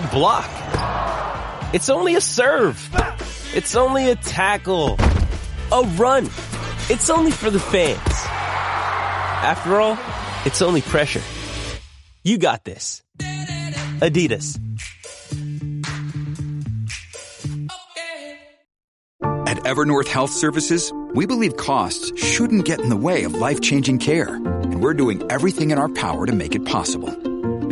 Block. It's only a serve. It's only a tackle. A run. It's only for the fans. After all, it's only pressure. You got this. Adidas. At Evernorth Health Services, we believe costs shouldn't get in the way of life-changing care, and we're doing everything in our power to make it possible.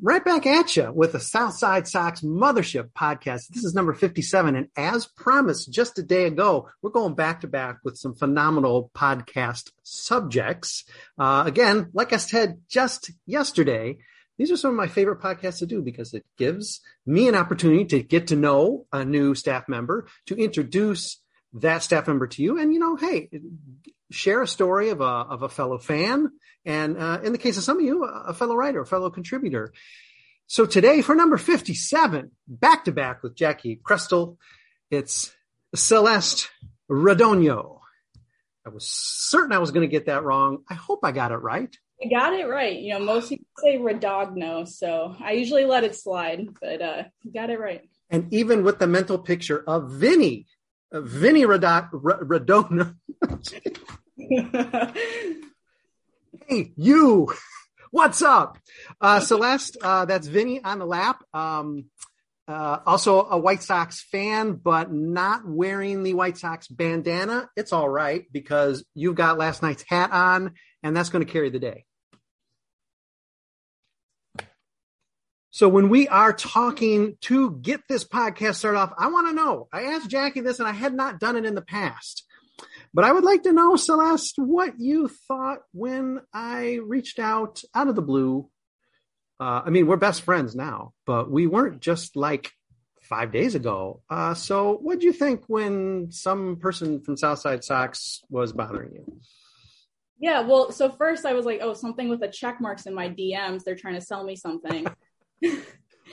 Right back at you with the Southside Sox Mothership podcast. This is number 57. And as promised just a day ago, we're going back to back with some phenomenal podcast subjects. Uh, again, like I said just yesterday, these are some of my favorite podcasts to do because it gives me an opportunity to get to know a new staff member, to introduce that staff member to you. And, you know, hey, share a story of a, of a fellow fan. And uh, in the case of some of you, a fellow writer, a fellow contributor. So today for number 57, back to back with Jackie Crestel, it's Celeste Radonio. I was certain I was going to get that wrong. I hope I got it right. I got it right. You know, most people say Radogno, so I usually let it slide, but uh, you got it right. And even with the mental picture of Vinny, Vinny Radon, Radonio. hey, you, what's up? Uh, Celeste, uh, that's Vinny on the lap. Um, uh, also a White Sox fan, but not wearing the White Sox bandana. It's all right because you've got last night's hat on, and that's going to carry the day. So when we are talking to get this podcast started off, I want to know. I asked Jackie this, and I had not done it in the past. But I would like to know, Celeste, what you thought when I reached out out of the blue. Uh, I mean, we're best friends now, but we weren't just like five days ago. Uh, so, what do you think when some person from Southside Sox was bothering you? Yeah, well, so first I was like, oh, something with the check marks in my DMs. They're trying to sell me something.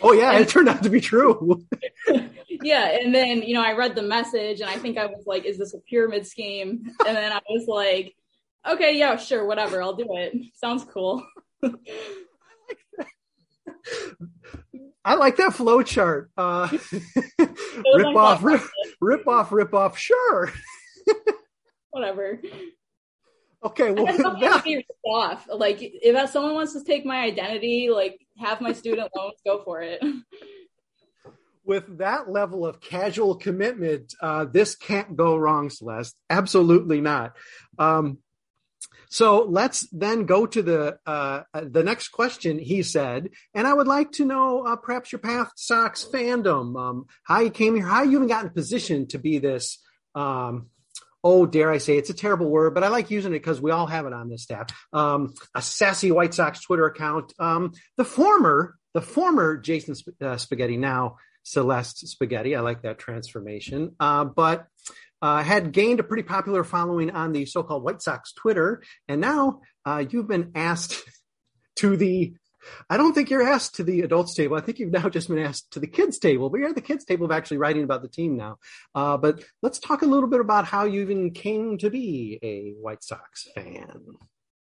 oh, yeah, it turned out to be true. yeah and then you know i read the message and i think i was like is this a pyramid scheme and then i was like okay yeah sure whatever i'll do it sounds cool I like that flow chart. Uh, rip off, rip, rip off, rip off. Sure. Whatever. Okay. Well, that, be off. Like, if someone wants to take my identity, like, have my student loans, go for it with that level of casual commitment, uh, this can't go wrong, Celeste. Absolutely not. Um, so let's then go to the uh, the next question. He said, and I would like to know uh, perhaps your path Sox fandom, um, how you came here, how you even got in position to be this. Um, oh, dare I say it's a terrible word, but I like using it because we all have it on this staff. Um, a sassy White Sox Twitter account. Um, the former, the former Jason Sp- uh, Spaghetti, now Celeste Spaghetti. I like that transformation. Uh, but uh, had gained a pretty popular following on the so-called White Sox Twitter, and now uh, you've been asked to the I don't think you're asked to the adults table. I think you've now just been asked to the kids table, but you're at the kids table of actually writing about the team now. Uh, but let's talk a little bit about how you even came to be a White Sox fan.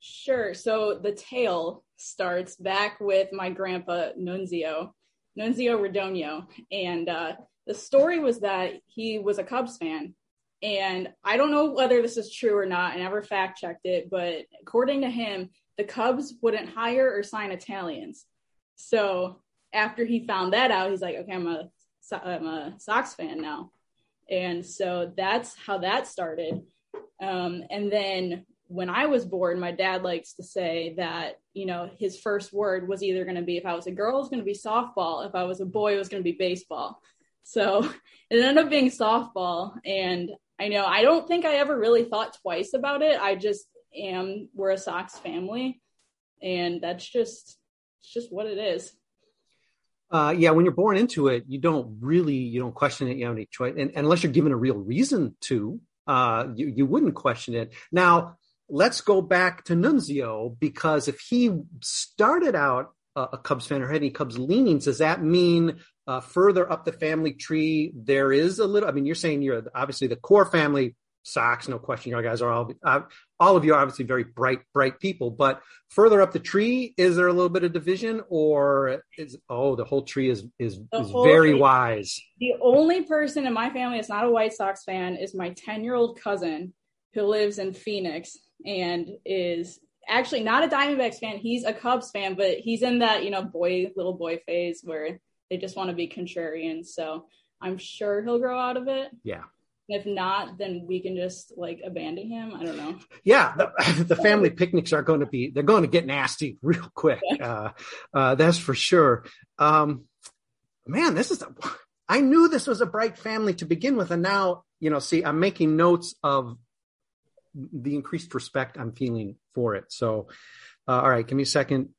Sure. So the tale starts back with my grandpa Nunzio, Nunzio Radonio, and uh, the story was that he was a Cubs fan. And I don't know whether this is true or not. I never fact checked it, but according to him, the Cubs wouldn't hire or sign Italians. So after he found that out, he's like, okay, I'm a I'm a Sox fan now, and so that's how that started. Um, and then when I was born, my dad likes to say that you know his first word was either going to be if I was a girl, it was going to be softball. If I was a boy, it was going to be baseball. So it ended up being softball, and I know I don't think I ever really thought twice about it. I just am. We're a Sox family, and that's just it's just what it is. Uh, yeah, when you're born into it, you don't really you don't question it. You have any choice, and, and unless you're given a real reason to, uh, you you wouldn't question it. Now, let's go back to Nunzio because if he started out a, a Cubs fan or had any Cubs leanings, does that mean uh, further up the family tree there is a little? I mean, you're saying you're obviously the core family Sox, no question. You guys are all uh, all of you are obviously very bright, bright people. But further up the tree, is there a little bit of division, or is oh the whole tree is is, is very tree. wise? The only person in my family that's not a White Sox fan is my ten year old cousin who lives in Phoenix and is actually not a Diamondbacks fan. He's a Cubs fan, but he's in that you know boy little boy phase where they just want to be contrarian. So I'm sure he'll grow out of it. Yeah if not, then we can just like abandon him. I don't know. Yeah, the, the family picnics are going to be they're going to get nasty real quick. Uh, uh, that's for sure. Um, man, this is a, I knew this was a bright family to begin with, and now you know, see, I'm making notes of the increased respect I'm feeling for it. So, uh, all right, give me a second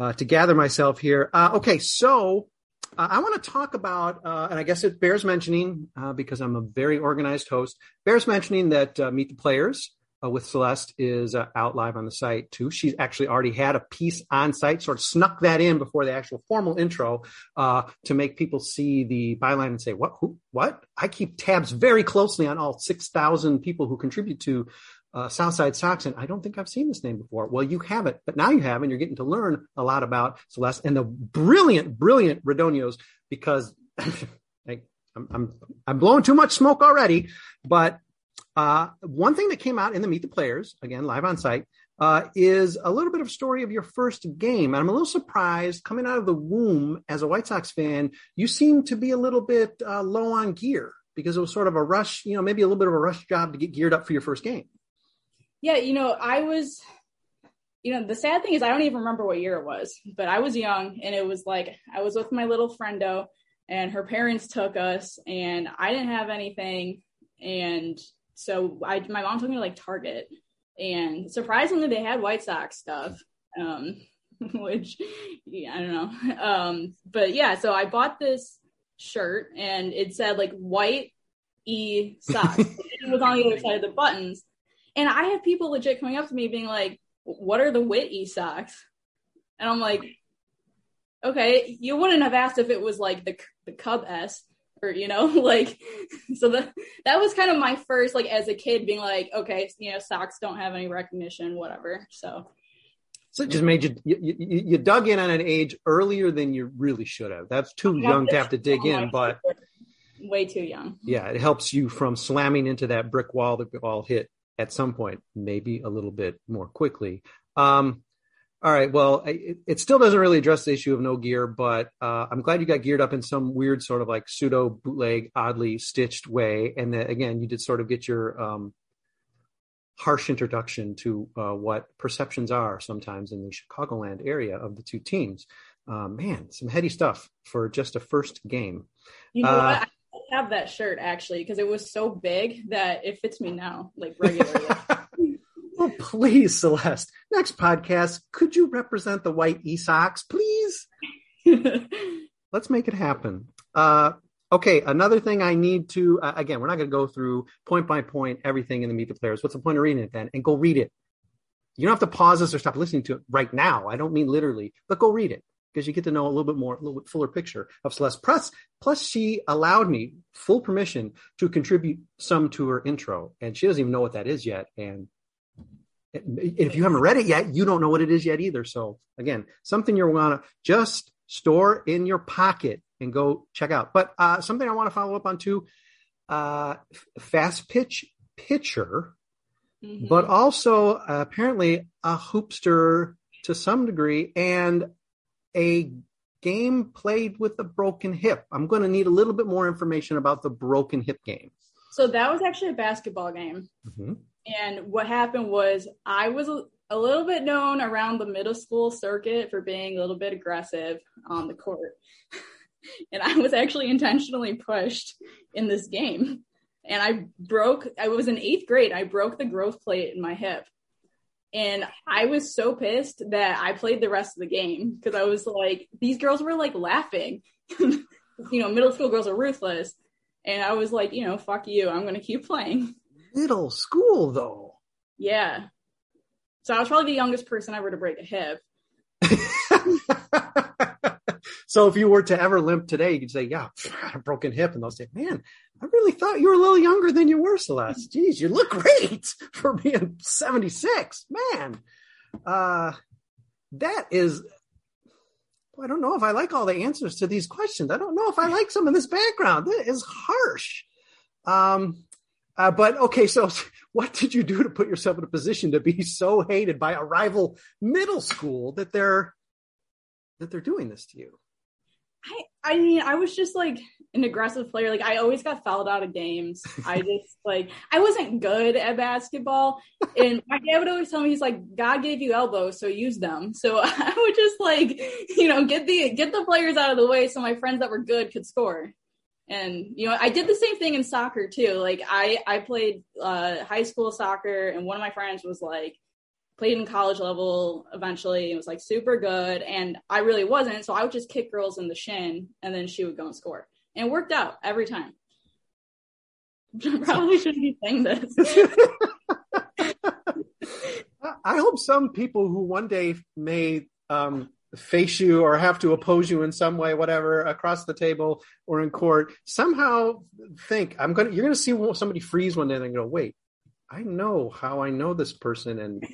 uh, to gather myself here. Uh, okay, so uh, I want to talk about, uh, and I guess it bears mentioning uh, because I'm a very organized host, bears mentioning that uh, Meet the Players uh, with Celeste is out live on the site too. She's actually already had a piece on site, sort of snuck that in before the actual formal intro to make people see the byline and say, what, who, what? I keep tabs very closely on all 6,000 people who contribute to uh, Southside Sox, and I don't think I've seen this name before. Well, you have it, but now you have, and you're getting to learn a lot about Celeste and the brilliant, brilliant Radonios because I, am I'm I'm blowing too much smoke already. But uh, one thing that came out in the Meet the Players again live on site uh, is a little bit of story of your first game, and I'm a little surprised coming out of the womb as a White Sox fan. You seem to be a little bit uh, low on gear because it was sort of a rush, you know, maybe a little bit of a rush job to get geared up for your first game. Yeah, you know, I was you know, the sad thing is I don't even remember what year it was, but I was young and it was like I was with my little friendo and her parents took us and I didn't have anything and so I my mom took me to like Target and surprisingly they had White Sox stuff. Um which yeah, I don't know. Um but yeah, so I bought this shirt and it said like white E socks. it was on the other side of the buttons and I have people legit coming up to me being like, what are the Whitney socks? And I'm like, okay, you wouldn't have asked if it was like the the Cub S or you know, like so that that was kind of my first like as a kid being like, okay, you know, socks don't have any recognition, whatever. So so it just made you, you, you dug in on an age earlier than you really should have. That's too young to have to dig in, but way too young. Yeah, it helps you from slamming into that brick wall that we all hit at some point, maybe a little bit more quickly. Um, all right. Well, it, it, still doesn't really address the issue of no gear, but uh, I'm glad you got geared up in some weird sort of like pseudo bootleg, oddly stitched way. And that, again, you did sort of get your um, harsh introduction to uh, what perceptions are sometimes in the Chicagoland area of the two teams. Uh, man, some heady stuff for just a first game. You know uh, have that shirt actually because it was so big that it fits me now, like regularly. oh, please, Celeste. Next podcast, could you represent the white E Sox, please? Let's make it happen. Uh, okay, another thing I need to, uh, again, we're not going to go through point by point everything in the Meet the Players. What's the point of reading it then? And go read it. you don't have to pause this or stop listening to it right now. I don't mean literally, but go read it because you get to know a little bit more, a little bit fuller picture of Celeste. Press. Plus, plus she allowed me full permission to contribute some to her intro, and she doesn't even know what that is yet. And if you haven't read it yet, you don't know what it is yet either. So again, something you want to just store in your pocket and go check out. But uh, something I want to follow up on too, uh, fast pitch pitcher, mm-hmm. but also uh, apparently a hoopster to some degree and a game played with a broken hip. I'm going to need a little bit more information about the broken hip game. So that was actually a basketball game. Mm-hmm. And what happened was I was a, a, little bit known around the middle school circuit for being a little bit aggressive on the court. and I was actually intentionally pushed in this game. And I broke, I was in eighth grade. I broke the growth plate in my hip. And I was so pissed that I played the rest of the game because I was like, these girls were like laughing. you know, middle school girls are ruthless. And I was like, you know, fuck you. I'm going to keep playing. Middle school, though. Yeah. So I was probably the youngest person ever to break a hip. so if you were to ever limp today, you could say, yeah, I broken hip. And they'll say, man, I really thought you were a little younger than you were, Celeste. Geez, you look great for being 76. Man, uh, that is, I don't know if I like all the answers to these questions. I don't know if I like some of this background. That is harsh. Um, uh, but okay, so what did you do to put yourself in a position to be so hated by a rival middle school that they're that they're doing this to you? I I mean, I was just like an aggressive player. Like I always got fouled out of games. I just like I wasn't good at basketball. And my dad would always tell me he's like, God gave you elbows, so use them. So I would just like, you know, get the get the players out of the way so my friends that were good could score. And you know, I did the same thing in soccer too. Like I I played uh high school soccer and one of my friends was like played in college level eventually. It was like super good. And I really wasn't. So I would just kick girls in the shin and then she would go and score. And it worked out every time. Probably shouldn't be saying this. I hope some people who one day may um, face you or have to oppose you in some way, whatever, across the table or in court, somehow think I'm gonna. You're gonna see somebody freeze one day and go, "Wait, I know how I know this person, and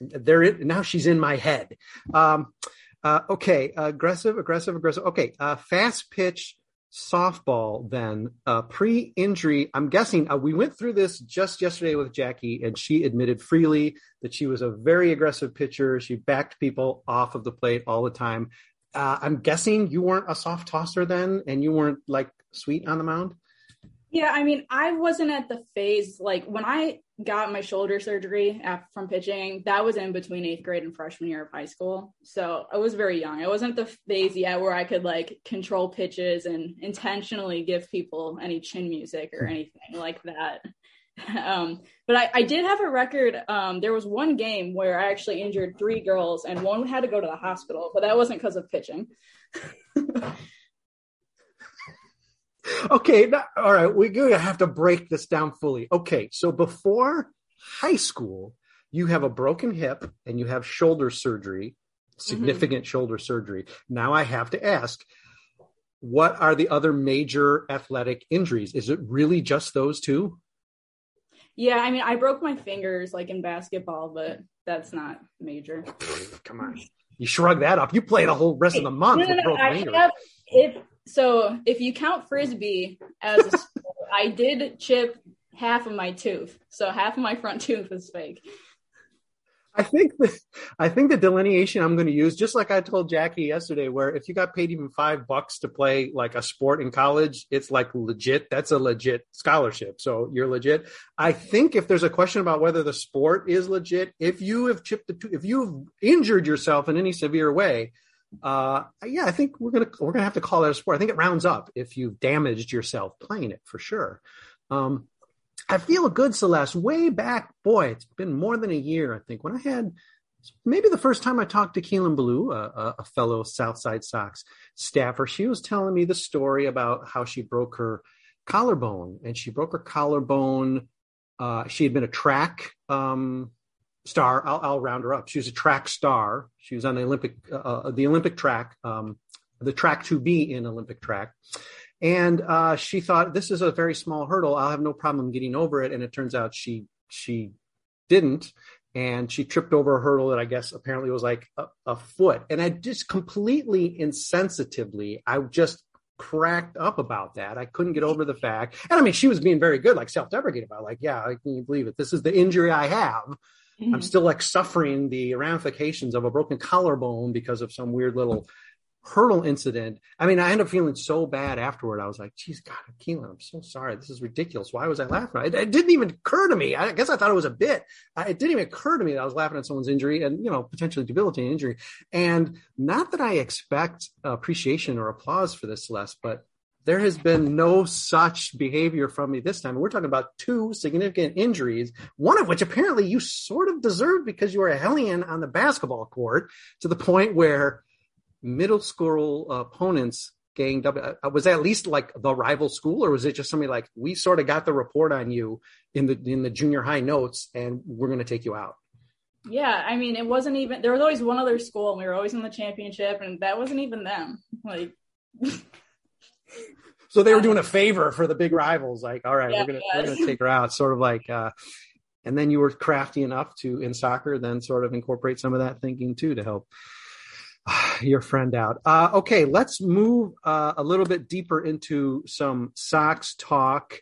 there now she's in my head. Um, uh, okay, aggressive, aggressive, aggressive. Okay, uh, fast pitch softball. Then uh, pre-injury. I'm guessing uh, we went through this just yesterday with Jackie, and she admitted freely that she was a very aggressive pitcher. She backed people off of the plate all the time. Uh, I'm guessing you weren't a soft tosser then, and you weren't like sweet on the mound. Yeah, I mean, I wasn't at the phase like when I got my shoulder surgery after, from pitching. That was in between eighth grade and freshman year of high school, so I was very young. I wasn't the phase yet where I could like control pitches and intentionally give people any chin music or anything like that. Um, but I, I, did have a record. Um, there was one game where I actually injured three girls, and one had to go to the hospital, but that wasn't because of pitching. okay, now, all right, we're going to have to break this down fully. Okay, so before high school, you have a broken hip and you have shoulder surgery, significant mm-hmm. shoulder surgery. Now I have to ask, what are the other major athletic injuries? Is it really just those two? Yeah, I mean, I broke my fingers like in basketball, but that's not major. Come on. You shrug that off. You play the whole rest of the month no, no, no, I have, if so if you count frisbee as a sport, I did chip half of my tooth, so half of my front tooth is fake. I think the I think the delineation I'm going to use, just like I told Jackie yesterday, where if you got paid even five bucks to play like a sport in college, it's like legit. That's a legit scholarship, so you're legit. I think if there's a question about whether the sport is legit, if you have chipped the, if you've injured yourself in any severe way, uh, yeah, I think we're gonna we're gonna have to call that a sport. I think it rounds up if you've damaged yourself playing it for sure. Um, I feel good, Celeste. Way back, boy, it's been more than a year. I think when I had maybe the first time I talked to Keelan Ballou, a, a fellow Southside Sox staffer, she was telling me the story about how she broke her collarbone, and she broke her collarbone. Uh, she had been a track um, star. I'll, I'll, round her up. She was a track star. She was on the Olympic, uh, uh the Olympic track, um, the track to be in Olympic track. And uh, she thought this is a very small hurdle. I'll have no problem getting over it. And it turns out she she didn't, and she tripped over a hurdle that I guess apparently was like a, a foot. And I just completely insensitively, I just cracked up about that. I couldn't get over the fact. And I mean, she was being very good, like self-deprecating about, like, yeah, I can you believe it. This is the injury I have. Mm-hmm. I'm still like suffering the ramifications of a broken collarbone because of some weird little hurdle incident. I mean, I end up feeling so bad afterward. I was like, geez, God, Keelan, I'm so sorry. This is ridiculous. Why was I laughing? It, it didn't even occur to me. I guess I thought it was a bit. I, it didn't even occur to me that I was laughing at someone's injury and, you know, potentially debilitating injury. And not that I expect appreciation or applause for this, Celeste, but there has been no such behavior from me this time. We're talking about two significant injuries, one of which apparently you sort of deserved because you were a hellion on the basketball court to the point where middle school opponents ganged up? Uh, was that at least like the rival school, or was it just somebody like we sort of got the report on you in the in the junior high notes, and we're going to take you out? Yeah, I mean, it wasn't even. There was always one other school, and we were always in the championship, and that wasn't even them. Like. so they were doing a favor for the big rivals. Like, all right, yeah, we're gonna we're gonna take her out. Sort of like, uh, and then you were crafty enough to in soccer then sort of incorporate some of that thinking too to help your friend out. Uh, okay, let's move uh, a little bit deeper into some Sox talk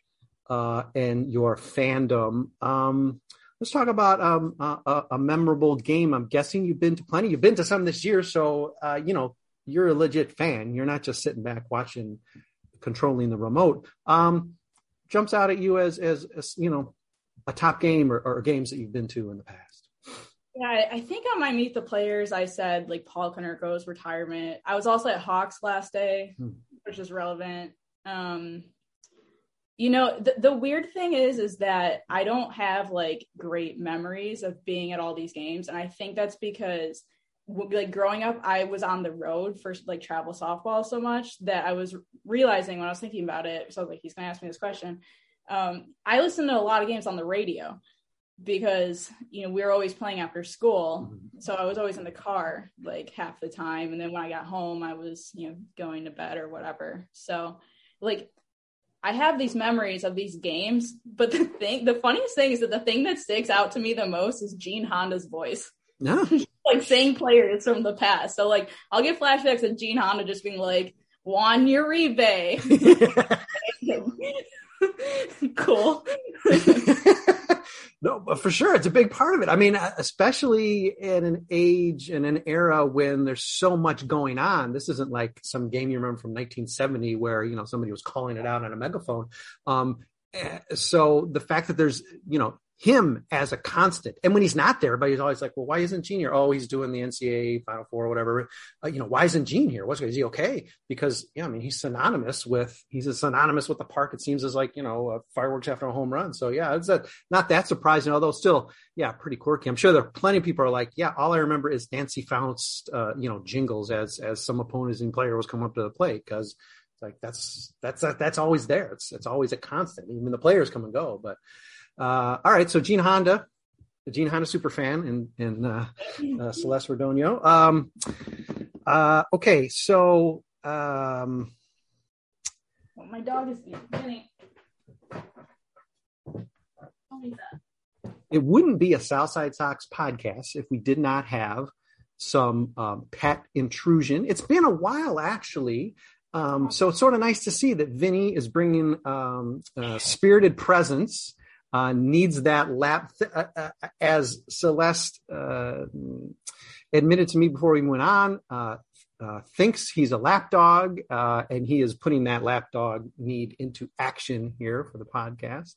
uh, and your fandom. Um, let's talk about um, a, a, memorable game. I'm guessing you've been to plenty. You've been to some this year, so uh, you know you're a legit fan. You're not just sitting back watching, controlling the remote. Um, jumps out at you as, as, as you know a top game or, or games that you've been to in the past. Yeah, I think on my Meet the Players, I said like Paul Konerko's retirement. I was also at Hawks last day, hmm. which is relevant. Um, you know, the, the weird thing is, is that I don't have like great memories of being at all these games. And I think that's because like growing up, I was on the road for like travel softball so much that I was realizing when I was thinking about it. So I was like, he's going to ask me this question. Um, I listened to a lot of games on the radio because you know we were always playing after school mm-hmm. so i was always in the car like half the time and then when i got home i was you know going to bed or whatever so like i have these memories of these games but the thing the funniest thing is that the thing that sticks out to me the most is gene honda's voice no like saying players from the past so like i'll get flashbacks of gene honda just being like juan uribe cool no, but for sure, it's a big part of it. I mean, especially in an age and an era when there's so much going on. This isn't like some game you remember from 1970 where you know somebody was calling it out on a megaphone. Um, eh, so the fact that there's you know him as a constant. And when he's not there, he's always like, well, why isn't Gene here? Oh, he's doing the NCAA Final Four or whatever. Uh, you know, why isn't Gene here? What's is he okay? Because yeah, I mean, he's synonymous with he's synonymous with the park. It seems as like you know uh, fireworks after a home run. So yeah, it's a, not that surprising, although still yeah, pretty quirky. I'm sure there are plenty of people are like, yeah, all I remember is Nancy Faust, uh, you know, jingles as as some opposing player was coming up to the plate because like that's that's that's always there. It's it's always a constant. Even the players come and go, but. Uh, all right, so Gene Honda, the Gene Honda super fan, and and uh, uh, Celeste Radonio. Um, uh, okay, so um, oh, my dog is getting. It wouldn't be a Southside Sox podcast if we did not have some um, pet intrusion. It's been a while, actually. Um, so it's sort of nice to see that Vinny is bringing um, uh, spirited presence uh, needs that lap. Th- uh, uh, as Celeste uh, admitted to me before we went on, uh, uh, thinks he's a lap dog, and he is putting that lap dog need into action here for the podcast.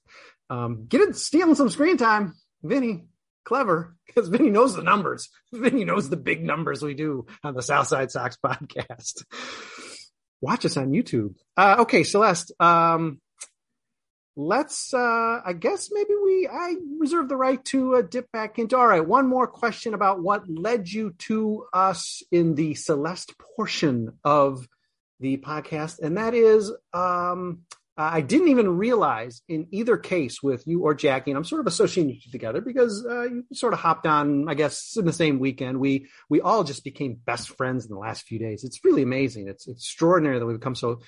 Um, get it, stealing some screen time, Vinny. Clever, because Vinny knows the numbers. Vinny knows the big numbers we do on the Southside Sox podcast. Watch us on YouTube. okay, Celeste. Um, let's uh i guess maybe we i reserve the right to uh, dip back into all right one more question about what led you to us in the celeste portion of the podcast and that is um I didn't even realize in either case with you or Jackie, and I'm sort of associating you together because uh, you sort of hopped on, I guess, in the same weekend. We we all just became best friends in the last few days. It's really amazing. It's, it's extraordinary that we've become so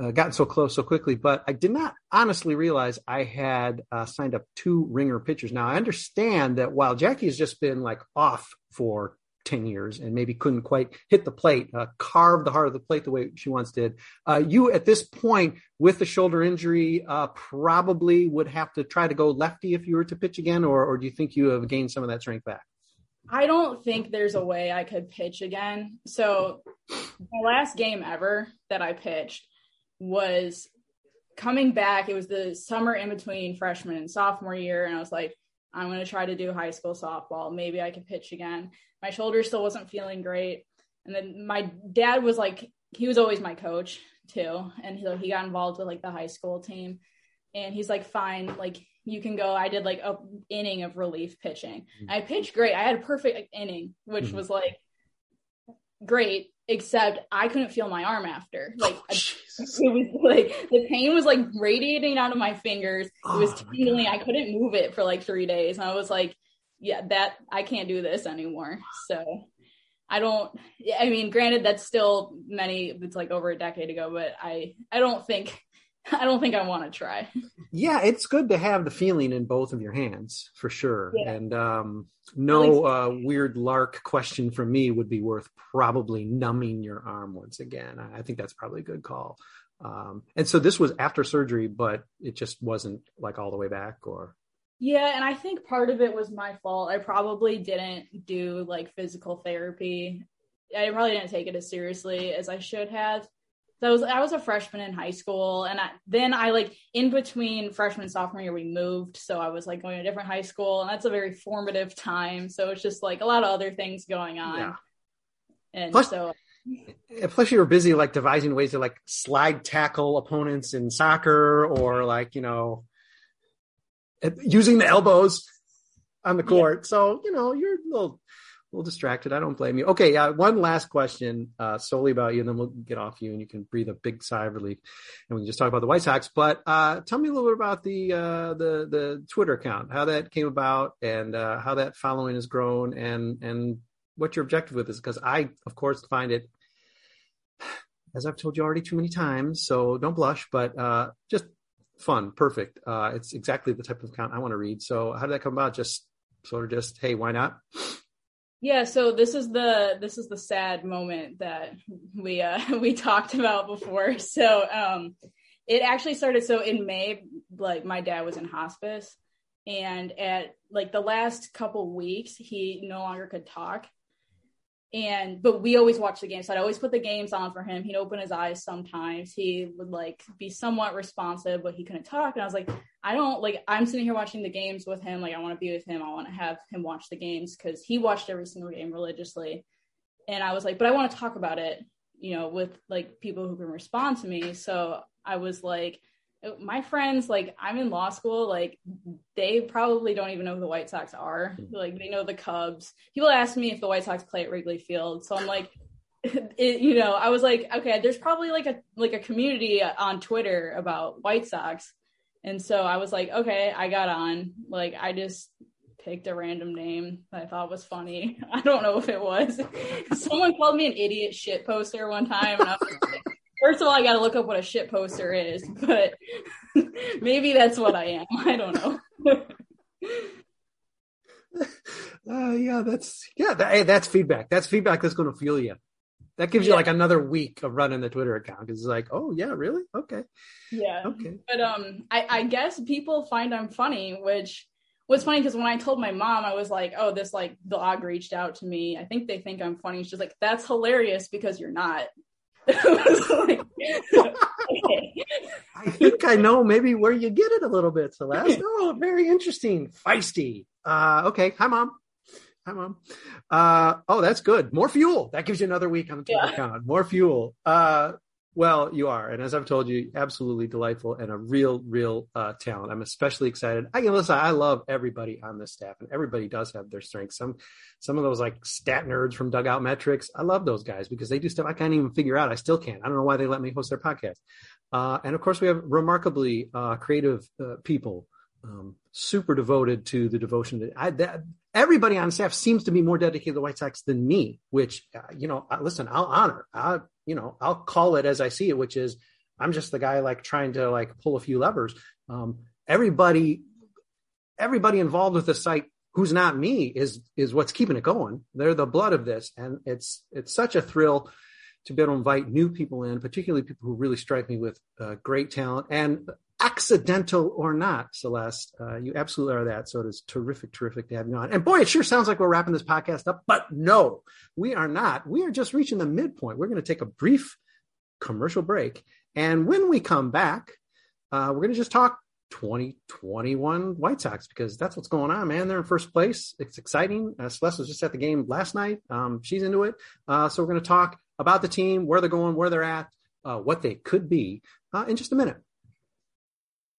uh, gotten so close so quickly. But I did not honestly realize I had uh, signed up two ringer pitchers. Now I understand that while Jackie has just been like off for 10 years and maybe couldn't quite hit the plate, uh, carve the heart of the plate the way she once did. Uh, you, at this point, with the shoulder injury, uh, probably would have to try to go lefty if you were to pitch again, or, or do you think you have gained some of that strength back? I don't think there's a way I could pitch again. So, the last game ever that I pitched was coming back. It was the summer in between freshman and sophomore year. And I was like, I'm going to try to do high school softball. Maybe I can pitch again. My shoulder still wasn't feeling great. And then my dad was like, he was always my coach too. And so he got involved with like the high school team. And he's like, fine, like you can go. I did like a inning of relief pitching. Mm-hmm. I pitched great. I had a perfect inning, which mm-hmm. was like great except I couldn't feel my arm after. Like oh, it was like the pain was like radiating out of my fingers. It was oh, tingling. I couldn't move it for like three days. And I was like, yeah, that I can't do this anymore. So I don't I mean, granted that's still many it's like over a decade ago, but I I don't think I don't think I want to try. Yeah, it's good to have the feeling in both of your hands for sure. Yeah. And um, no uh, weird lark question from me would be worth probably numbing your arm once again. I, think that's probably a good call. Um, and so this was after surgery, but it just wasn't like all the way back or. Yeah, and I think part of it was my fault. I probably didn't do like physical therapy. I probably didn't take it as seriously as I should have. So I was I was a freshman in high school, and I, then I like in between freshman and sophomore year we moved, so I was like going to a different high school, and that's a very formative time. So it's just like a lot of other things going on, yeah. and plus, so. Eh, plus, you were busy like devising ways to like slide tackle opponents in soccer, or like you know, eh, using the elbows on the court. Yeah. So you know, you're a little little distracted. I don't blame you. Okay, uh, one last question uh, solely about you, and then we'll get off you, and you can breathe a big sigh of relief, and we can just talk about the White Sox. But uh, tell me a little bit about the uh, the the Twitter account, how that came about, and uh, how that following has grown, and and what your objective with this. Because I, of course, find it, as I've told you already too many times, so don't blush, but just fun, perfect. it's exactly the type of account I want to read. So how did that come about? Just sort of just hey, why not? Yeah, so this is the this is the sad moment that we uh we talked about before. So um it actually started so in May like my dad was in hospice and at like the last couple weeks he no longer could talk and but we always watch the games. So i'd always put the games on for him. He'd open his eyes sometimes. He would like be somewhat responsive but he couldn't talk. And i was like i don't like i'm sitting here watching the games with him. Like i want to be with him. I want to have him watch the games because he watched every single game religiously. And i was like but i want to talk about it you know with like people who can respond to me. So i was like my friends like i'm in law school like they probably don't even know who the white sox are. Hmm. like they know the cubs. People ask me if the white sox play at wrigley field. So i'm like it, you know i was like okay there's probably like a like a community on twitter about white sox. And so i was like okay i got on. Like i just picked a random name that i thought was funny. I don't know if it was. Someone called me an idiot shit poster one time and i was like First of all, I got to look up what a shit poster is, but maybe that's what I am. I don't know. uh, yeah, that's yeah. That, hey, that's feedback. That's feedback that's going to fuel you. That gives you like another week of running the Twitter account because it's like, oh yeah, really? Okay. Yeah. Okay. But um, I, I guess people find I'm funny, which was funny because when I told my mom, I was like, oh, this like blog reached out to me. I think they think I'm funny. She's like, that's hilarious because you're not. Like, okay. I think I know maybe where you get it a little bit, Celeste. Oh, very interesting. Feisty. Uh, okay. Hi, mom. Hi, mom. Uh, oh, that's good. More fuel. That gives you another week on the yeah. account. More fuel. Uh, Well, you are, and as I've told you, absolutely delightful and a real, real uh, talent. I'm especially excited. I can listen. I love everybody on this staff, and everybody does have their strengths. Some, some of those like stat nerds from Dugout Metrics. I love those guys because they do stuff I can't even figure out. I still can't. I don't know why they let me host their podcast. Uh, and of course, we have remarkably uh, creative uh, people, um, super devoted to the devotion that I. That, everybody on staff seems to be more dedicated to the White Sox than me, which uh, you know, listen, I'll honor. I you know, I'll call it as I see it, which is I'm just the guy like trying to like pull a few levers. Um, everybody, everybody involved with the site who's not me is is what's keeping it going. They're the blood of this, and it's it's such a thrill to be able to invite new people in, particularly people who really strike me with uh, great talent and accidental or not, Celeste. Uh, you absolutely are that. So it is terrific, terrific to have you on. And boy, it sure sounds like we're wrapping this podcast up, but no, we are not. We are just reaching the midpoint. We're going to take a brief commercial break. And when we come back, uh, we're going to just talk 2021 White Sox because that's what's going on, man. They're in first place. It's exciting. Uh, Celeste was just at the game last night. Um, she's into it. Uh, so we're going to talk about the team, where they're going, where they're at, uh, what they could be uh, in just a minute.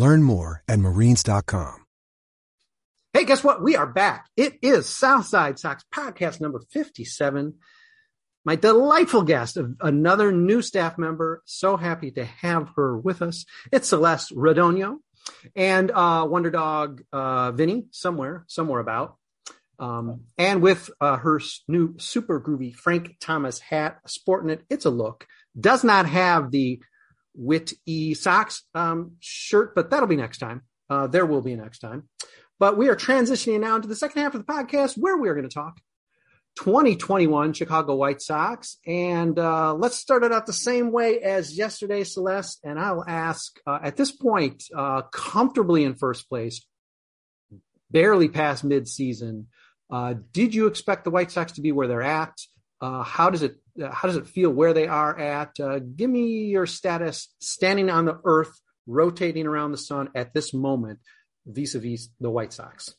Learn more at marines.com. Hey, guess what? We are back. It is Southside Sox podcast number 57. My delightful guest, another new staff member. So happy to have her with us. It's Celeste Radonio and uh, Wonder Dog uh, Vinny, somewhere, somewhere about. Um, and with uh, her new super groovy Frank Thomas hat, sporting it. It's a look. Does not have the Wit E Sox um, shirt, but that'll be next time. Uh, there will be next time. But we are transitioning now into the second half of the podcast where we are going to talk 2021 Chicago White Sox. And uh, let's start it out the same way as yesterday, Celeste. And I'll ask uh, at this point, uh, comfortably in first place, barely past midseason. Uh, did you expect the White Sox to be where they're at? Uh, how does it uh, how does it feel where they are at? give me your status standing on the earth, rotating around the sun at this moment vis-a-vis the White Sox?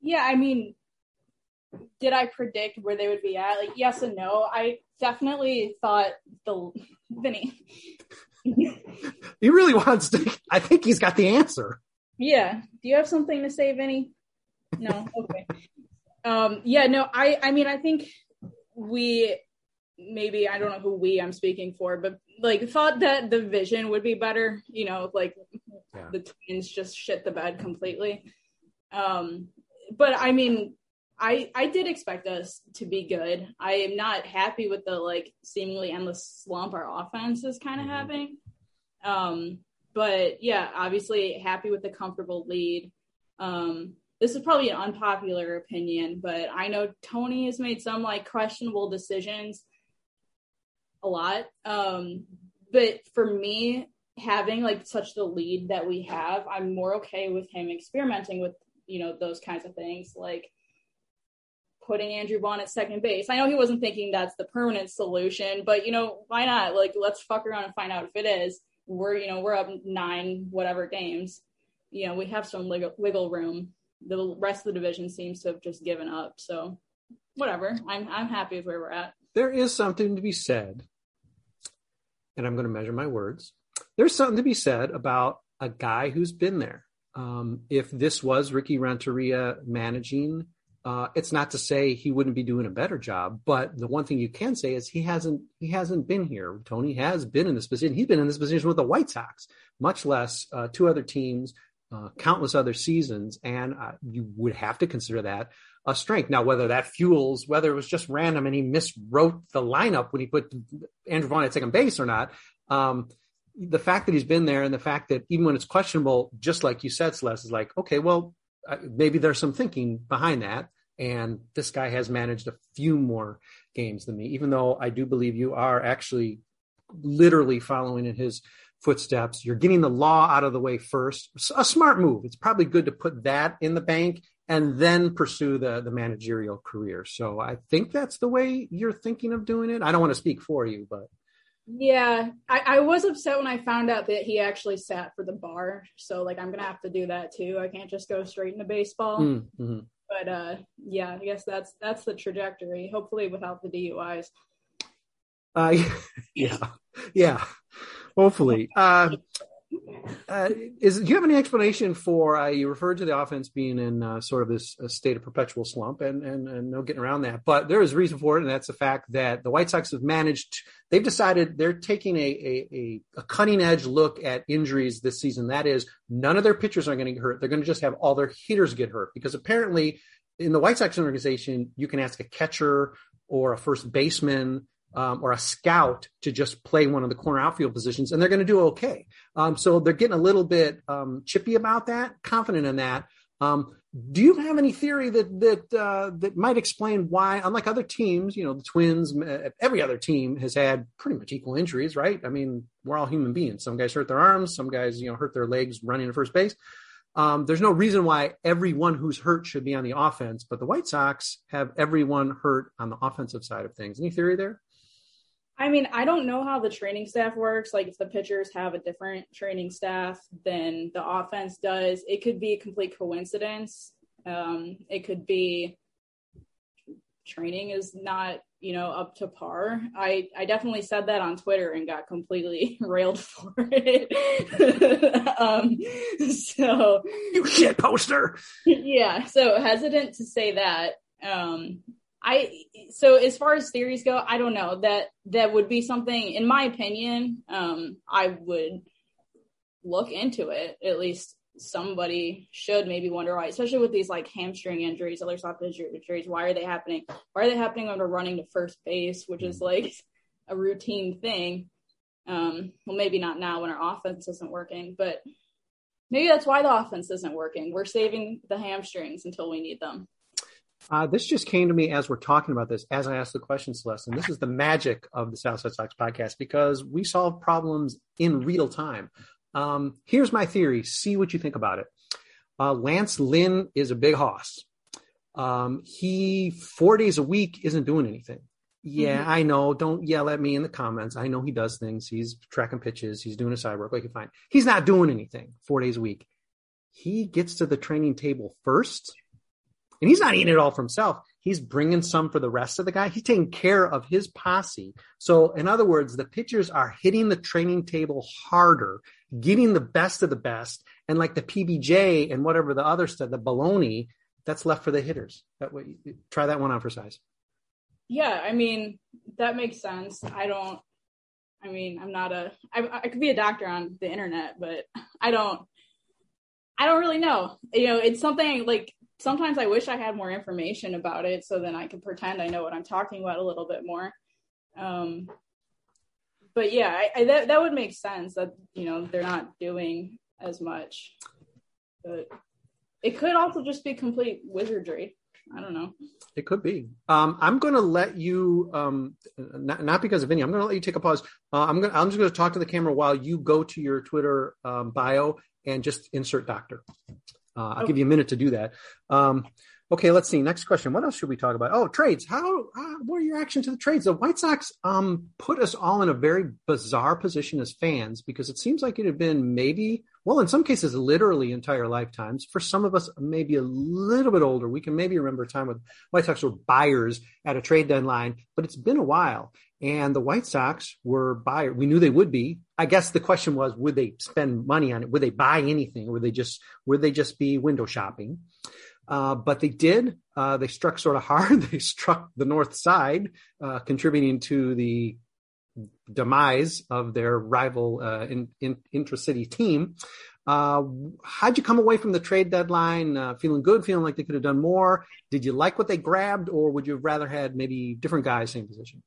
Yeah, I mean, did I predict where they would be at? Like, yes and no. I definitely thought the Vinny. he really wants to. I think he's got the answer. Yeah. Do you have something to say, Vinny? No. Okay. um. Yeah. No. I. I mean, I think we maybe I don't know who we I'm speaking for, but like thought that the vision would be better. You know, like yeah. the twins just shit the bed completely. Um, but I mean, I I did expect us to be good. I am not happy with the like seemingly endless slump our offense is kind of mm-hmm. having. Um, but yeah, obviously happy with the comfortable lead. Um, this is probably an unpopular opinion, but I know Tony has made some like questionable decisions a lot. Um, but for me, having like such the lead that we have, I'm more okay with him experimenting with, you know, those kinds of things like putting Andrew Vaughn at second base. I know he wasn't thinking that's the permanent solution, but you know, why not? Like, let's fuck around and find out if it is. We're, you know, we're up nine whatever games. You know, we have some wiggle room. The rest of the division seems to have just given up. So, whatever. I'm I'm happy with where we're at. There is something to be said, and I'm going to measure my words there's something to be said about a guy who's been there. Um, if this was Ricky Renteria managing Uh, it's not to say he wouldn't be doing a better job, but the one thing you can say is he hasn't he hasn't been here. Tony has been in this position. He's been in this position with the White Sox, much less uh, two other teams, uh, countless other seasons, and uh, you would have to consider that a strength. Now, whether that fuels, whether it was just random and he miswrote the lineup when he put Andrew Vaughn at second base or not, um, the fact that he's been there and the fact that even when it's questionable, just like you said, Celeste, is like, okay, well, maybe there's some thinking behind that. And this guy has managed a few more games than me, even though I do believe you are actually literally following in his footsteps. You're getting the law out of the way first. A smart move. It's probably good to put that in the bank and then pursue the, the managerial career. So I think that's the way you're thinking of doing it. I don't want to speak for you, but. Yeah, I, I was upset when I found out that he actually sat for the bar. So like I'm gonna have to do that too. I can't just go straight into baseball. Mm-hmm but uh, yeah, I guess that's that's the trajectory. Hopefully, without the DUIs. Uh, yeah, yeah. Hopefully. Uh, uh, is do you have any explanation for uh, you referred to the offense being in uh, sort of this uh, state of perpetual slump and, and and no getting around that but there is reason for it and that's the fact that the white sox have managed they've decided they're taking a, a, a, a cutting edge look at injuries this season. That is none of their pitchers are going to get hurt. They're going to just have all their hitters get hurt because apparently in the white sox organization you can ask a catcher or a first baseman um, or a scout to just play one of the corner outfield positions, and they're going to do okay. Um, so they're getting a little bit um, chippy about that, confident in that. Um, do you have any theory that that uh, that might explain why, unlike other teams, you know, the Twins, every other team has had pretty much equal injuries, right? I mean, we're all human beings. Some guys hurt their arms, some guys, you know, hurt their legs running to first base. Um, there's no reason why everyone who's hurt should be on the offense, but the White Sox have everyone hurt on the offensive side of things. Any theory there? I mean, I don't know how the training staff works. Like, if the pitchers have a different training staff than the offense does, it could be a complete coincidence. Um, it could be training is not, you know, up to par. I I definitely said that on Twitter and got completely railed for it. um, so you shit poster. Yeah, so hesitant to say that. Um, I so as far as theories go, I don't know that that would be something in my opinion. Um, I would look into it. At least somebody should maybe wonder why, especially with these like hamstring injuries, other soft tissue injuries. Why are they happening? Why are they happening when we're running to first base, which is like a routine thing? Um, well, maybe not now when our offense isn't working, but maybe that's why the offense isn't working. We're saving the hamstrings until we need them. Uh, this just came to me as we're talking about this, as I asked the question, Celeste. And this is the magic of the Southside Sox podcast because we solve problems in real time. Um, here's my theory. See what you think about it. Uh, Lance Lynn is a big hoss. Um, he four days a week isn't doing anything. Yeah, mm-hmm. I know. Don't yell at me in the comments. I know he does things. He's tracking pitches. He's doing a side work. Like, fine. He's not doing anything four days a week. He gets to the training table first and he's not eating it all for himself. He's bringing some for the rest of the guy. He's taking care of his posse. So, in other words, the pitchers are hitting the training table harder, getting the best of the best, and like the PBJ and whatever the other stuff, the baloney, that's left for the hitters. That way, try that one on for size. Yeah, I mean that makes sense. I don't. I mean, I'm not a. I, I could be a doctor on the internet, but I don't. I don't really know. You know, it's something like sometimes I wish I had more information about it so then I could pretend I know what I'm talking about a little bit more. Um, but yeah, I, I, that that would make sense that you know they're not doing as much, but it could also just be complete wizardry. I don't know. It could be. Um, I'm going to let you, um, not, not because of any. I'm going to let you take a pause. Uh, I'm going. I'm just going to talk to the camera while you go to your Twitter um, bio and just insert doctor. Uh, I'll oh. give you a minute to do that. Um, okay, let's see. Next question. What else should we talk about? Oh, trades. How? Uh, what are your reaction to the trades? The White Sox um, put us all in a very bizarre position as fans because it seems like it had been maybe, well, in some cases, literally entire lifetimes. For some of us, maybe a little bit older, we can maybe remember a time when White Sox were buyers at a trade deadline, but it's been a while. And the White Sox were buyer. We knew they would be. I guess the question was, would they spend money on it? Would they buy anything? Would they just would they just be window shopping? Uh, but they did. Uh, they struck sort of hard. They struck the north side, uh, contributing to the demise of their rival uh, in, in, intra-city team. Uh, how'd you come away from the trade deadline? Uh, feeling good, feeling like they could have done more? Did you like what they grabbed, or would you have rather had maybe different guys, same position?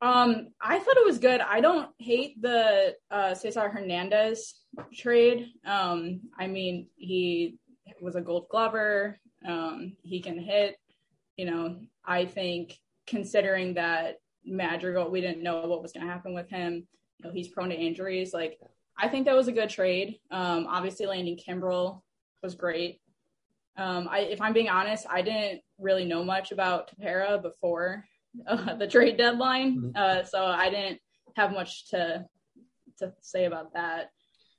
Um, I thought it was good. I don't hate the uh, Cesar Hernandez trade. Um, I mean, he was a Gold Glover. Um, he can hit. You know, I think considering that Madrigal, we didn't know what was going to happen with him. You know, he's prone to injuries. Like, I think that was a good trade. Um, obviously, landing Kimbrel was great. Um, I, if I'm being honest, I didn't really know much about Tepera before uh, the trade deadline, mm-hmm. uh, so I didn't have much to to say about that.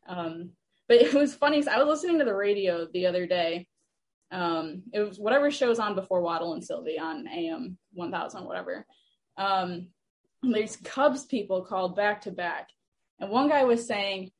Um, but it was funny I was listening to the radio the other day. Um, it was whatever shows on before Waddle and Silvy on AM 1000, whatever. Um, there's Cubs people called back to back, and one guy was saying,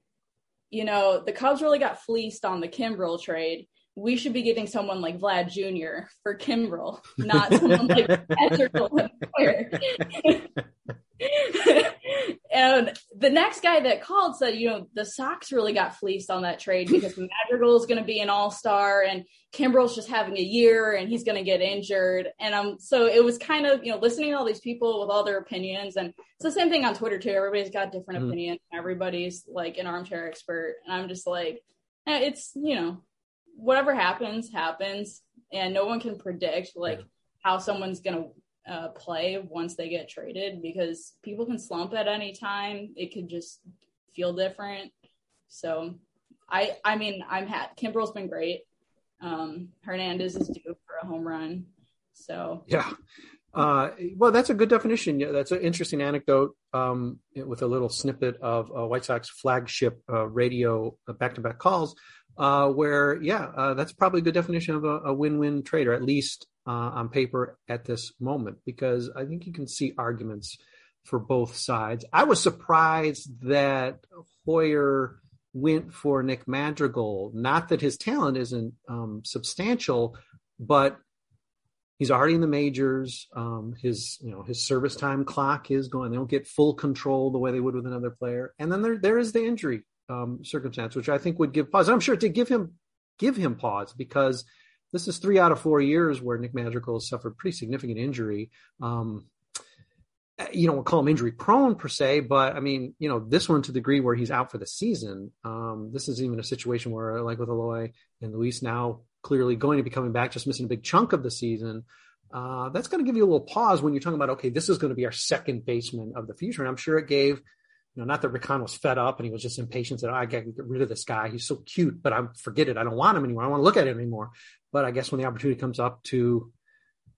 you know, the Cubs really got fleeced on the Kimbrel trade. We should be getting someone like Vlad Jr. for Kimbrel, not someone like and the next guy that called said, you know, the Sox really got fleeced on that trade because Madrigal is going to be an all star and Kimbrel's just having a year and he's going to get injured. And um, so it was kind of, you know, listening to all these people with all their opinions. And it's the same thing on Twitter too. Everybody's got different mm-hmm. opinions. Everybody's like an armchair expert. And I'm just like, eh, it's, you know, whatever happens, happens. And no one can predict like yeah. how someone's going to uh, play once they get traded because people can slump at any time. It could just feel different. So I I mean I'm had Kimbrel's been great. Um, Hernandez is due for a home run. So yeah. Uh, well, that's a good definition. Yeah, that's an interesting anecdote um, with a little snippet of uh, White Sox flagship uh, radio uh, back-to-back calls, uh, where yeah, uh, that's probably a good definition of a, a win-win trade, or at least uh, on paper at this moment because I think you can see arguments for both sides. I was surprised that Hoyer went for Nick Madrigal. Not that his talent isn't um, substantial, but he's already in the majors. Um, his you know his service time clock is going. They don't get full control the way they would with another player. And then there there is the injury um, circumstance, which I think would give pause. And I'm sure it did give him give him pause because this is three out of four years where Nick Madrigal has suffered pretty significant injury. Um, you don't call him injury prone per se, but I mean, you know, this one to the degree where he's out for the season. Um, this is even a situation where, like with Eloy and Luis now clearly going to be coming back, just missing a big chunk of the season. Uh, that's going to give you a little pause when you're talking about, okay, this is going to be our second baseman of the future. And I'm sure it gave you know, not that Rick Hahn was fed up and he was just impatient that I got to get rid of this guy. He's so cute, but I forget it. I don't want him anymore. I don't want to look at him anymore. But I guess when the opportunity comes up to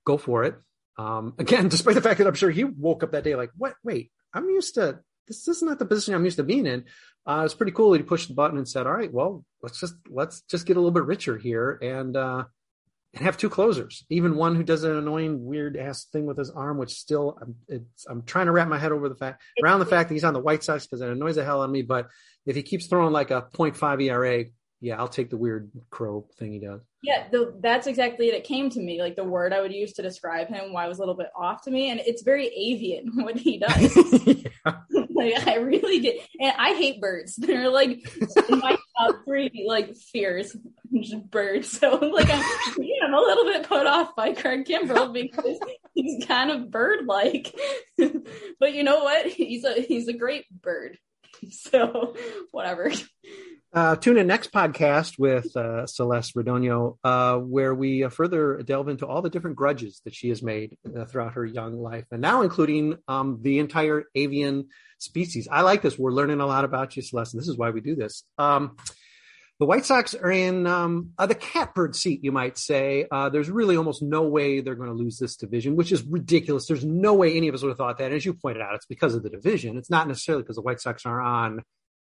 go for it, um, again, despite the fact that I'm sure he woke up that day like, what? Wait, I'm used to this. This is not the position I'm used to being in. Uh, it's pretty cool. That he pushed the button and said, "All right, well, let's just let's just get a little bit richer here and uh, and have two closers. Even one who does an annoying, weird ass thing with his arm, which still I'm, I'm trying to wrap my head over the fact around the fact that he's on the White Sox because it annoys the hell out of me. But if he keeps throwing like a 0.5 ERA, yeah, I'll take the weird crow thing he does. Yeah, the, that's exactly it. It came to me like the word I would use to describe him. Why was a little bit off to me, and it's very avian what he does. like I really did, and I hate birds. They're like my top three like fears, birds. So like I'm, yeah, I'm a little bit put off by Craig Kimbrel because he's kind of bird-like. but you know what? He's a he's a great bird. So whatever. Uh, tune in next podcast with uh, Celeste Radonio, uh, where we uh, further delve into all the different grudges that she has made uh, throughout her young life, and now including um, the entire avian species. I like this. We're learning a lot about you, Celeste, and this is why we do this. Um, the White Sox are in um, uh, the catbird seat, you might say. there's really almost no way they're going to lose this division, which is ridiculous. There's no way any of us would have thought that. And as you pointed out, it's because of the division. It's not necessarily because the White Sox are on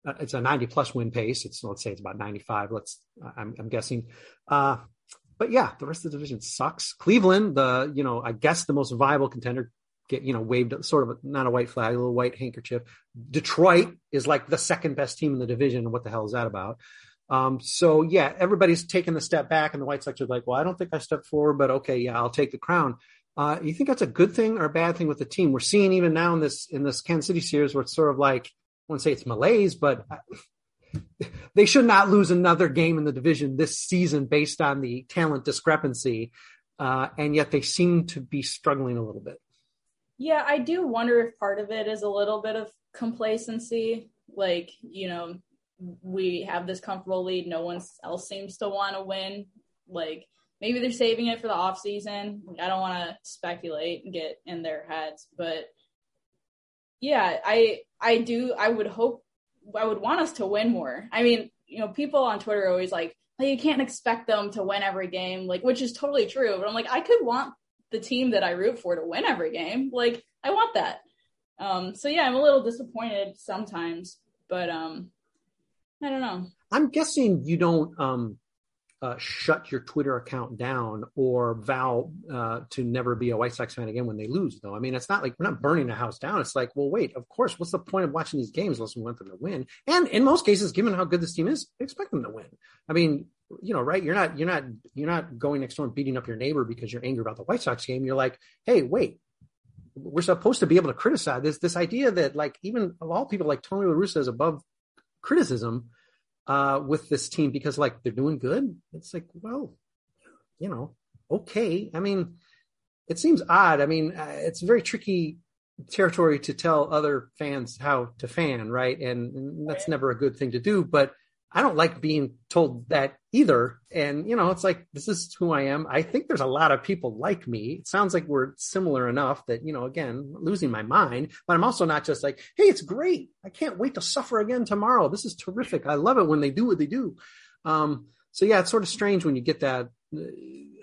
it's a 90 plus win pace. It's let's say it's about 95. Let's I'm, I'm guessing. Uh, but yeah, the rest of the division sucks. Cleveland, the you know I guess the most viable contender, get you know waved sort of a, not a white flag, a little white handkerchief. Detroit is like the second best team in the division. What the hell is that about? Um, so yeah, everybody's taking the step back, and the White Sox are like, "Well, I don't think I stepped forward, but okay, yeah, I'll take the crown." Uh, you think that's a good thing or a bad thing with the team? We're seeing even now in this in this Kansas City series where it's sort of like wouldn't say it's malaise, but they should not lose another game in the division this season based on the talent discrepancy, uh, and yet they seem to be struggling a little bit. Yeah, I do wonder if part of it is a little bit of complacency. Like, you know, we have this comfortable lead. No one else seems to want to win. Like, maybe they're saving it for the off season. I don't want to speculate and get in their heads, but yeah, I I do. I would hope. I would want us to win more. I mean, you know, people on Twitter are always like, "Hey, you can't expect them to win every game," like, which is totally true. But I'm like, I could want the team that I root for to win every game. Like, I want that. Um, so yeah, I'm a little disappointed sometimes, but um, I don't know. I'm guessing you don't um, uh, shut your Twitter account down or vow uh, to never be a White Sox fan again when they lose, though. I mean, it's not like we're not burning a house down. It's like, well, wait, of course, what's the point of watching these games unless we want them to win? And in most cases, given how good this team is, expect them to win. I mean, you know, right? You're not, you're not, you're not going next door and beating up your neighbor because you're angry about the White Sox game. You're like, hey, wait, we're supposed to be able to criticize this. This idea that like even of all people like Tony La Russa is above criticism uh, with this team because like they're doing good. It's like, well, you know, okay. I mean, it seems odd. I mean, uh, it's very tricky territory to tell other fans how to fan, right? And, and that's never a good thing to do. But I don't like being told that either. And, you know, it's like, this is who I am. I think there's a lot of people like me. It sounds like we're similar enough that, you know, again, losing my mind, but I'm also not just like, hey, it's great. I can't wait to suffer again tomorrow. This is terrific. I love it when they do what they do. Um, so yeah, it's sort of strange when you get that.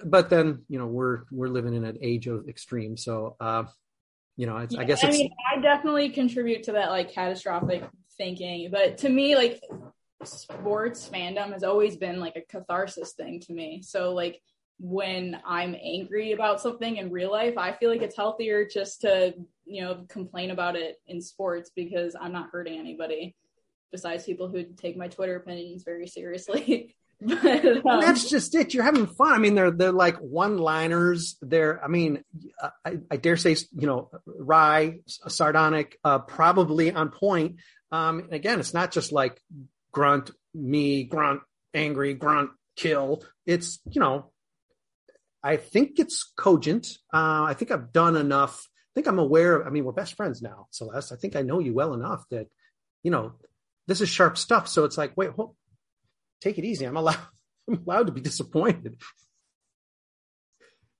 But then, you know, we're, we're living in an age of extreme. So, uh, you know, I guess I mean, I definitely contribute to that like catastrophic thinking, but to me, like sports fandom has always been like a catharsis thing to me. So like when I'm angry about something in real life, I feel like it's healthier just to, you know, complain about it in sports because I'm not hurting anybody besides people who take my Twitter opinions very seriously. but, um, that's just it. You're having fun. I mean, they're they're like one-liners. They're, I mean, I, I dare say, you know, wry, sardonic, uh, probably on point. Um, again, it's not just like grunt, me, grunt, angry, grunt, kill. It's, you know, I think it's cogent. Uh, I think I've done enough. I think I'm aware. Of, I mean, we're best friends now, Celeste. I think I know you well enough that, you know, this is sharp stuff. So it's like, wait, hold, take it easy. I'm allowed. I'm allowed to be disappointed.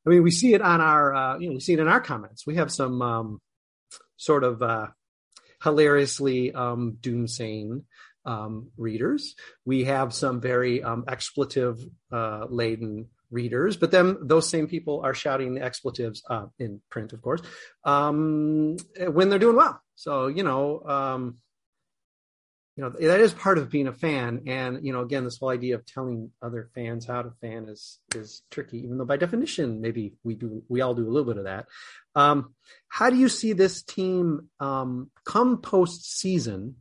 I mean, we see it on our, uh, you know, we see it in our comments. We have some um, sort of uh, hilariously um, doomsaying um, readers. We have some very um, expletive uh, laden readers, but then those same people are shouting the expletives uh, in print, of course, um, when they're doing well. So you know, um, you know that is part of being a fan, and you know, again, this whole idea of telling other fans how to fan is is tricky, even though by definition, maybe we do we all do a little bit of that. Um, how do you see this team um, come post season?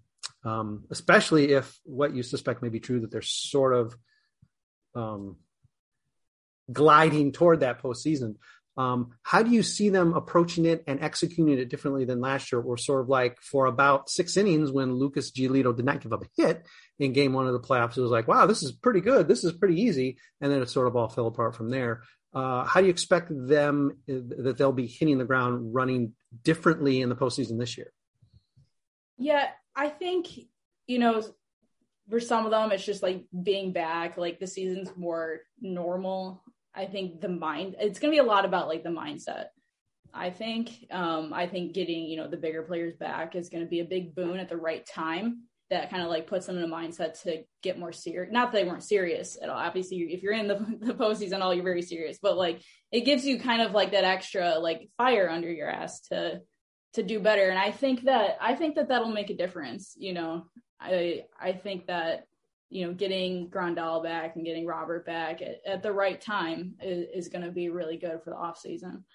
Um, especially if what you suspect may be true that they're sort of um, gliding toward that postseason. Um, how do you see them approaching it and executing it differently than last year? Or sort of like for about six innings when Lucas Giolito did not give up a hit in game one of the playoffs, it was like, wow, this is pretty good. This is pretty easy. And then it sort of all fell apart from there. Uh, how do you expect them that they'll be hitting the ground running differently in the postseason this year? Yeah, I think, you know, for some of them, it's just like being back, like the season's more normal. I think the mind, it's going to be a lot about like the mindset. I think, um, I think getting, you know, the bigger players back is going to be a big boon at the right time that kind of like puts them in a mindset to get more serious. Not that they weren't serious at all. Obviously, if you're in the, the postseason, all you're very serious, but like it gives you kind of like that extra like fire under your ass to to do better and i think that i think that that'll make a difference you know i i think that you know getting grandal back and getting robert back at, at the right time is, is going to be really good for the off season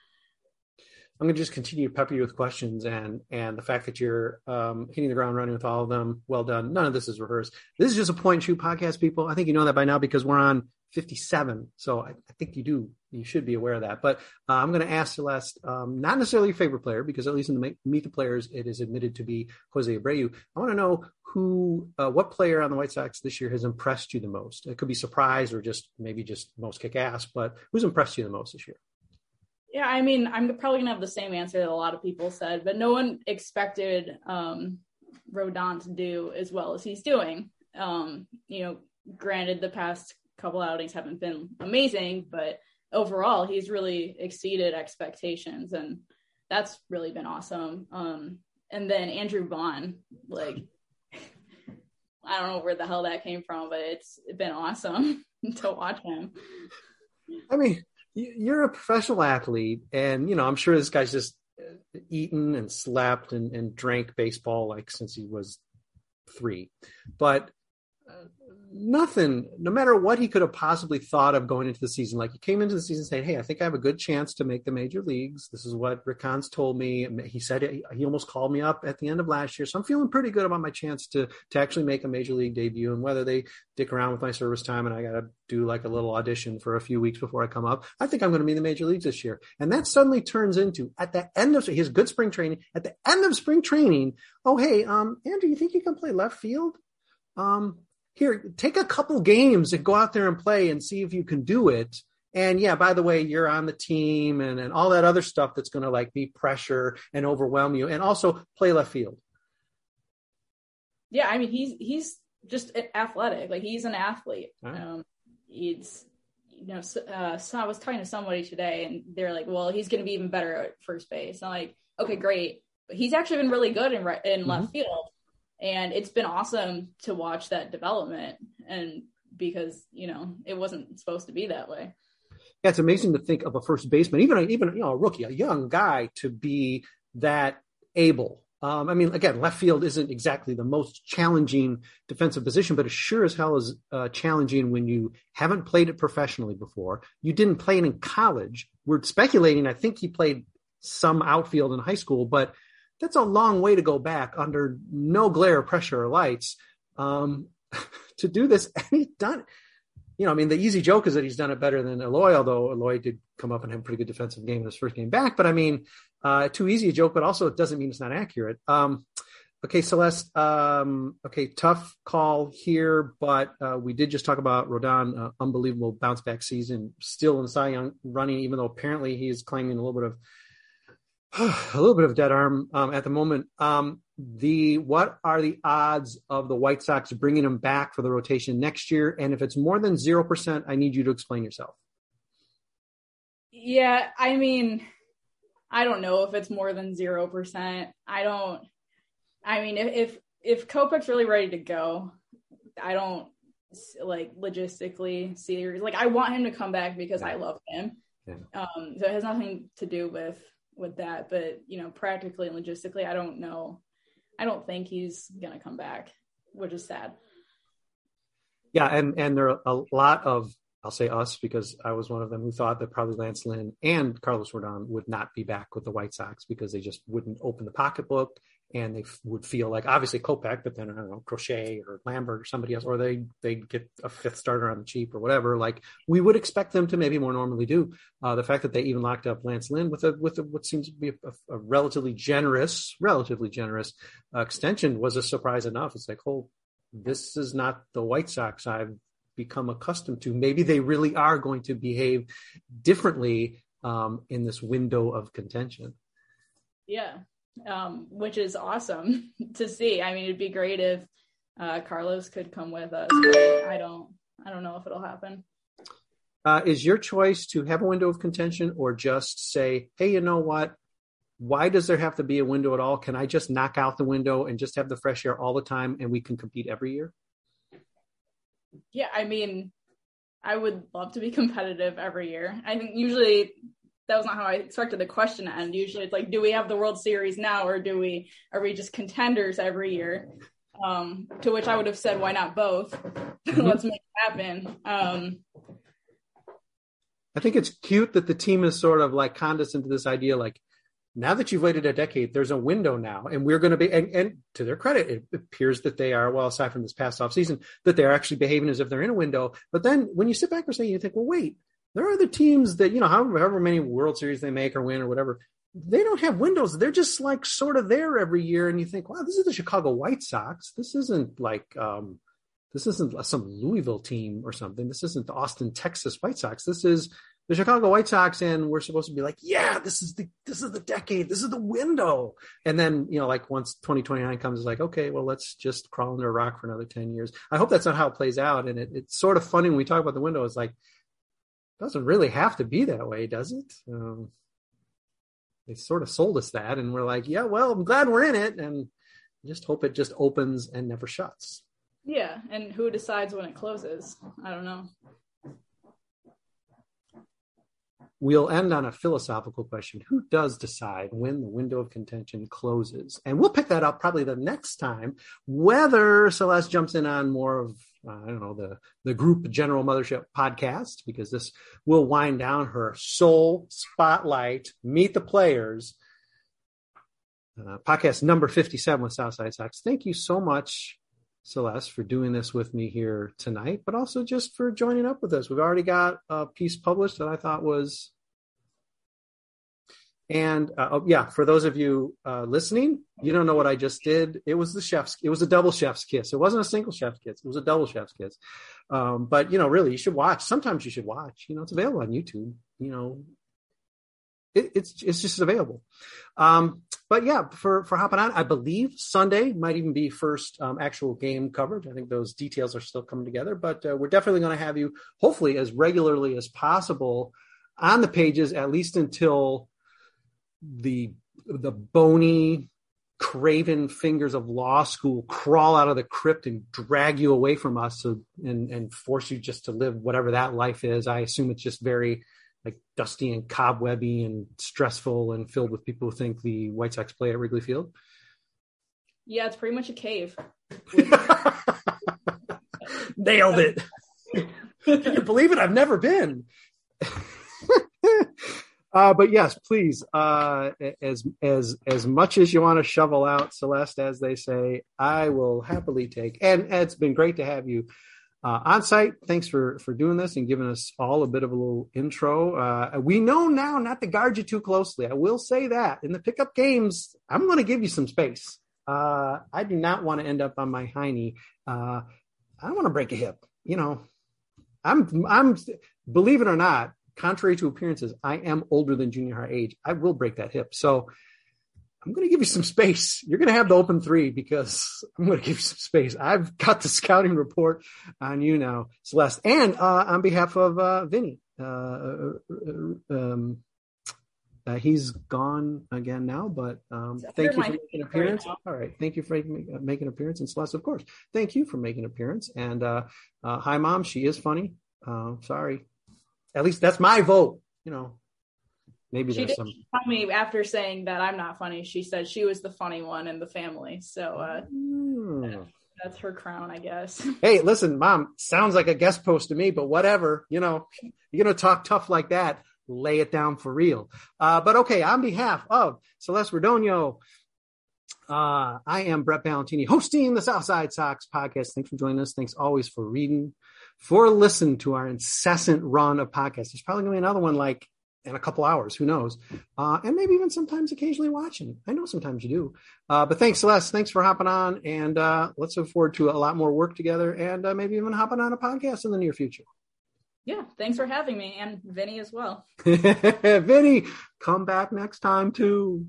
I'm going to just continue to pepper you with questions, and and the fact that you're um, hitting the ground running with all of them, well done. None of this is rehearsed. This is just a point and shoot podcast, people. I think you know that by now because we're on 57. So I, I think you do, you should be aware of that. But uh, I'm going to ask Celeste, um, not necessarily your favorite player, because at least in the Meet the Players, it is admitted to be Jose Abreu. I want to know who, uh, what player on the White Sox this year has impressed you the most? It could be surprise or just maybe just most kick ass, but who's impressed you the most this year? Yeah, I mean, I'm probably gonna have the same answer that a lot of people said, but no one expected um, Rodon to do as well as he's doing. Um, you know, granted, the past couple outings haven't been amazing, but overall, he's really exceeded expectations, and that's really been awesome. Um, and then Andrew Vaughn, like, I don't know where the hell that came from, but it's been awesome to watch him. I mean, you're a professional athlete, and you know, I'm sure this guy's just eaten and slept and, and drank baseball like since he was three. But nothing, no matter what he could have possibly thought of going into the season. Like he came into the season saying, Hey, I think I have a good chance to make the major leagues. This is what Rick Hahn told me. He said it, he almost called me up at the end of last year. So I'm feeling pretty good about my chance to, to actually make a major league debut and whether they dick around with my service time and I got to do like a little audition for a few weeks before I come up. I think I'm going to be in the major leagues this year. And that suddenly turns into at the end of his good spring training, at the end of spring training. Oh, Hey, um, Andrew, you think you can play left field? Um, here, take a couple games and go out there and play and see if you can do it. And yeah, by the way, you're on the team and, and all that other stuff that's going to like be pressure and overwhelm you and also play left field. Yeah. I mean, he's, he's just athletic. Like he's an athlete. Right. Um, he's, you know, uh, so I was talking to somebody today and they're like, well, he's going to be even better at first base. I'm like, okay, great. But he's actually been really good in, in mm-hmm. left field and it's been awesome to watch that development and because you know it wasn't supposed to be that way yeah it's amazing to think of a first baseman even even you know a rookie a young guy to be that able um, I mean, again, left field isn't exactly the most challenging defensive position, but it sure as hell is uh, challenging when you haven't played it professionally before. You didn't play it in college. We're speculating. I think he played some outfield in high school, but that's a long way to go back under no glare, pressure, or lights um, to do this. And he's done. You know, I mean, the easy joke is that he's done it better than Eloy, although Eloy did come up and have a pretty good defensive game in his first game back. But I mean, uh, too easy a joke, but also it doesn't mean it's not accurate. Um, okay, Celeste. Um, okay, tough call here, but uh, we did just talk about Rodon, uh, unbelievable bounce back season, still in Cy Young running, even though apparently he is claiming a little bit of a little bit of dead arm um, at the moment. Um, the what are the odds of the White Sox bringing him back for the rotation next year? And if it's more than zero percent, I need you to explain yourself. Yeah, I mean, I don't know if it's more than zero percent. I don't. I mean, if if if Kopech's really ready to go, I don't like logistically see like I want him to come back because I love him. Yeah. Um, so it has nothing to do with with that. But you know, practically and logistically, I don't know. I don't think he's gonna come back, which is sad. Yeah, and and there are a lot of I'll say us because I was one of them who thought that probably Lance Lynn and Carlos Rodon would not be back with the White Sox because they just wouldn't open the pocketbook and they would feel like obviously Kopech, but then I don't know Crochet or Lambert or somebody else, or they they get a fifth starter on the cheap or whatever. Like we would expect them to maybe more normally do. Uh, the fact that they even locked up Lance Lynn with a with a, what seems to be a, a relatively generous, relatively generous uh, extension was a surprise enough. It's like, oh, this is not the White Sox I've become accustomed to. Maybe they really are going to behave differently um, in this window of contention. Yeah, um, which is awesome to see. I mean, it'd be great if uh, Carlos could come with us, but I don't. I don't know if it'll happen. Uh, is your choice to have a window of contention or just say, hey, you know what? Why does there have to be a window at all? Can I just knock out the window and just have the fresh air all the time and we can compete every year? Yeah, I mean, I would love to be competitive every year. I think usually that was not how I expected the question to end. Usually it's like, do we have the World Series now or do we are we just contenders every year? Um, to which I would have said, why not both? Mm-hmm. Let's make it happen. Um, I think it's cute that the team is sort of like condescending to this idea, like, now that you've waited a decade, there's a window now, and we're going to be. And, and to their credit, it appears that they are. Well, aside from this past off season, that they're actually behaving as if they're in a window. But then when you sit back for a second, you think, well, wait, there are other teams that you know, however, however many World Series they make or win or whatever, they don't have windows. They're just like sort of there every year, and you think, wow, this is the Chicago White Sox. This isn't like. um this isn't some Louisville team or something. This isn't the Austin, Texas White Sox. This is the Chicago White Sox, and we're supposed to be like, yeah, this is the this is the decade, this is the window. And then you know, like once 2029 comes, it's like, okay, well, let's just crawl under a rock for another 10 years. I hope that's not how it plays out. And it, it's sort of funny when we talk about the window. It's like, doesn't really have to be that way, does it? Um, they sort of sold us that, and we're like, yeah, well, I'm glad we're in it, and just hope it just opens and never shuts. Yeah, and who decides when it closes? I don't know. We'll end on a philosophical question. Who does decide when the window of contention closes? And we'll pick that up probably the next time, whether Celeste jumps in on more of, uh, I don't know, the, the group General Mothership podcast, because this will wind down her soul spotlight, meet the players. Uh, podcast number 57 with Southside Sox. Thank you so much Celeste, for doing this with me here tonight, but also just for joining up with us. We've already got a piece published that I thought was. And uh, oh, yeah, for those of you uh, listening, you don't know what I just did. It was the chef's. It was a double chef's kiss. It wasn't a single chef's kiss. It was a double chef's kiss. Um, but you know, really, you should watch. Sometimes you should watch. You know, it's available on YouTube. You know, it, it's it's just available. Um, but yeah, for for hopping on, I believe Sunday might even be first um, actual game coverage. I think those details are still coming together, but uh, we're definitely going to have you, hopefully, as regularly as possible on the pages, at least until the the bony craven fingers of law school crawl out of the crypt and drag you away from us so, and and force you just to live whatever that life is. I assume it's just very like dusty and cobwebby and stressful and filled with people who think the White Sox play at Wrigley Field? Yeah, it's pretty much a cave. Nailed it. Can you believe it? I've never been. uh, but yes, please, uh, as as as much as you want to shovel out Celeste, as they say, I will happily take. And, it's been great to have you uh, on site. Thanks for for doing this and giving us all a bit of a little intro. Uh, we know now not to guard you too closely. I will say that in the pickup games, I'm going to give you some space. Uh, I do not want to end up on my hiney. Uh, I don't want to break a hip. You know, I'm I'm believe it or not, contrary to appearances, I am older than junior high age. I will break that hip. So I'm going to give you some space. You're going to have the open three because I'm going to give you some space. I've got the scouting report on you now, Celeste, and uh, on behalf of uh, Vinny. Uh, uh um, uh, he's gone again now, but um, thank you for making an appearance. All right, thank you for making, uh, making an appearance, and Celeste, of course, thank you for making an appearance. And hi, mom, she is funny. sorry, at least that's my vote. You know, maybe she there's did some tell me after saying that I'm not funny. She said she was the funny one in the family. So uh, Hmm. that's her crown, I guess. hey listen mom sounds like a guest post to me but whatever you know you're gonna talk tough like that lay it down for real uh, but okay on behalf of celeste radonio uh, i am brett Ballantini, hosting the southside sox podcast thanks for joining us thanks always for reading for listening to our incessant run of podcasts there's probably gonna be another one like in a couple hours, who knows? Uh, and maybe even sometimes occasionally watching. I know sometimes you do. Uh, but thanks, Celeste. Thanks for hopping on. And uh, let's look forward to a lot more work together and uh, maybe even hopping on a podcast in the near future. Yeah, thanks for having me and Vinny as well. Vinny, come back next time too.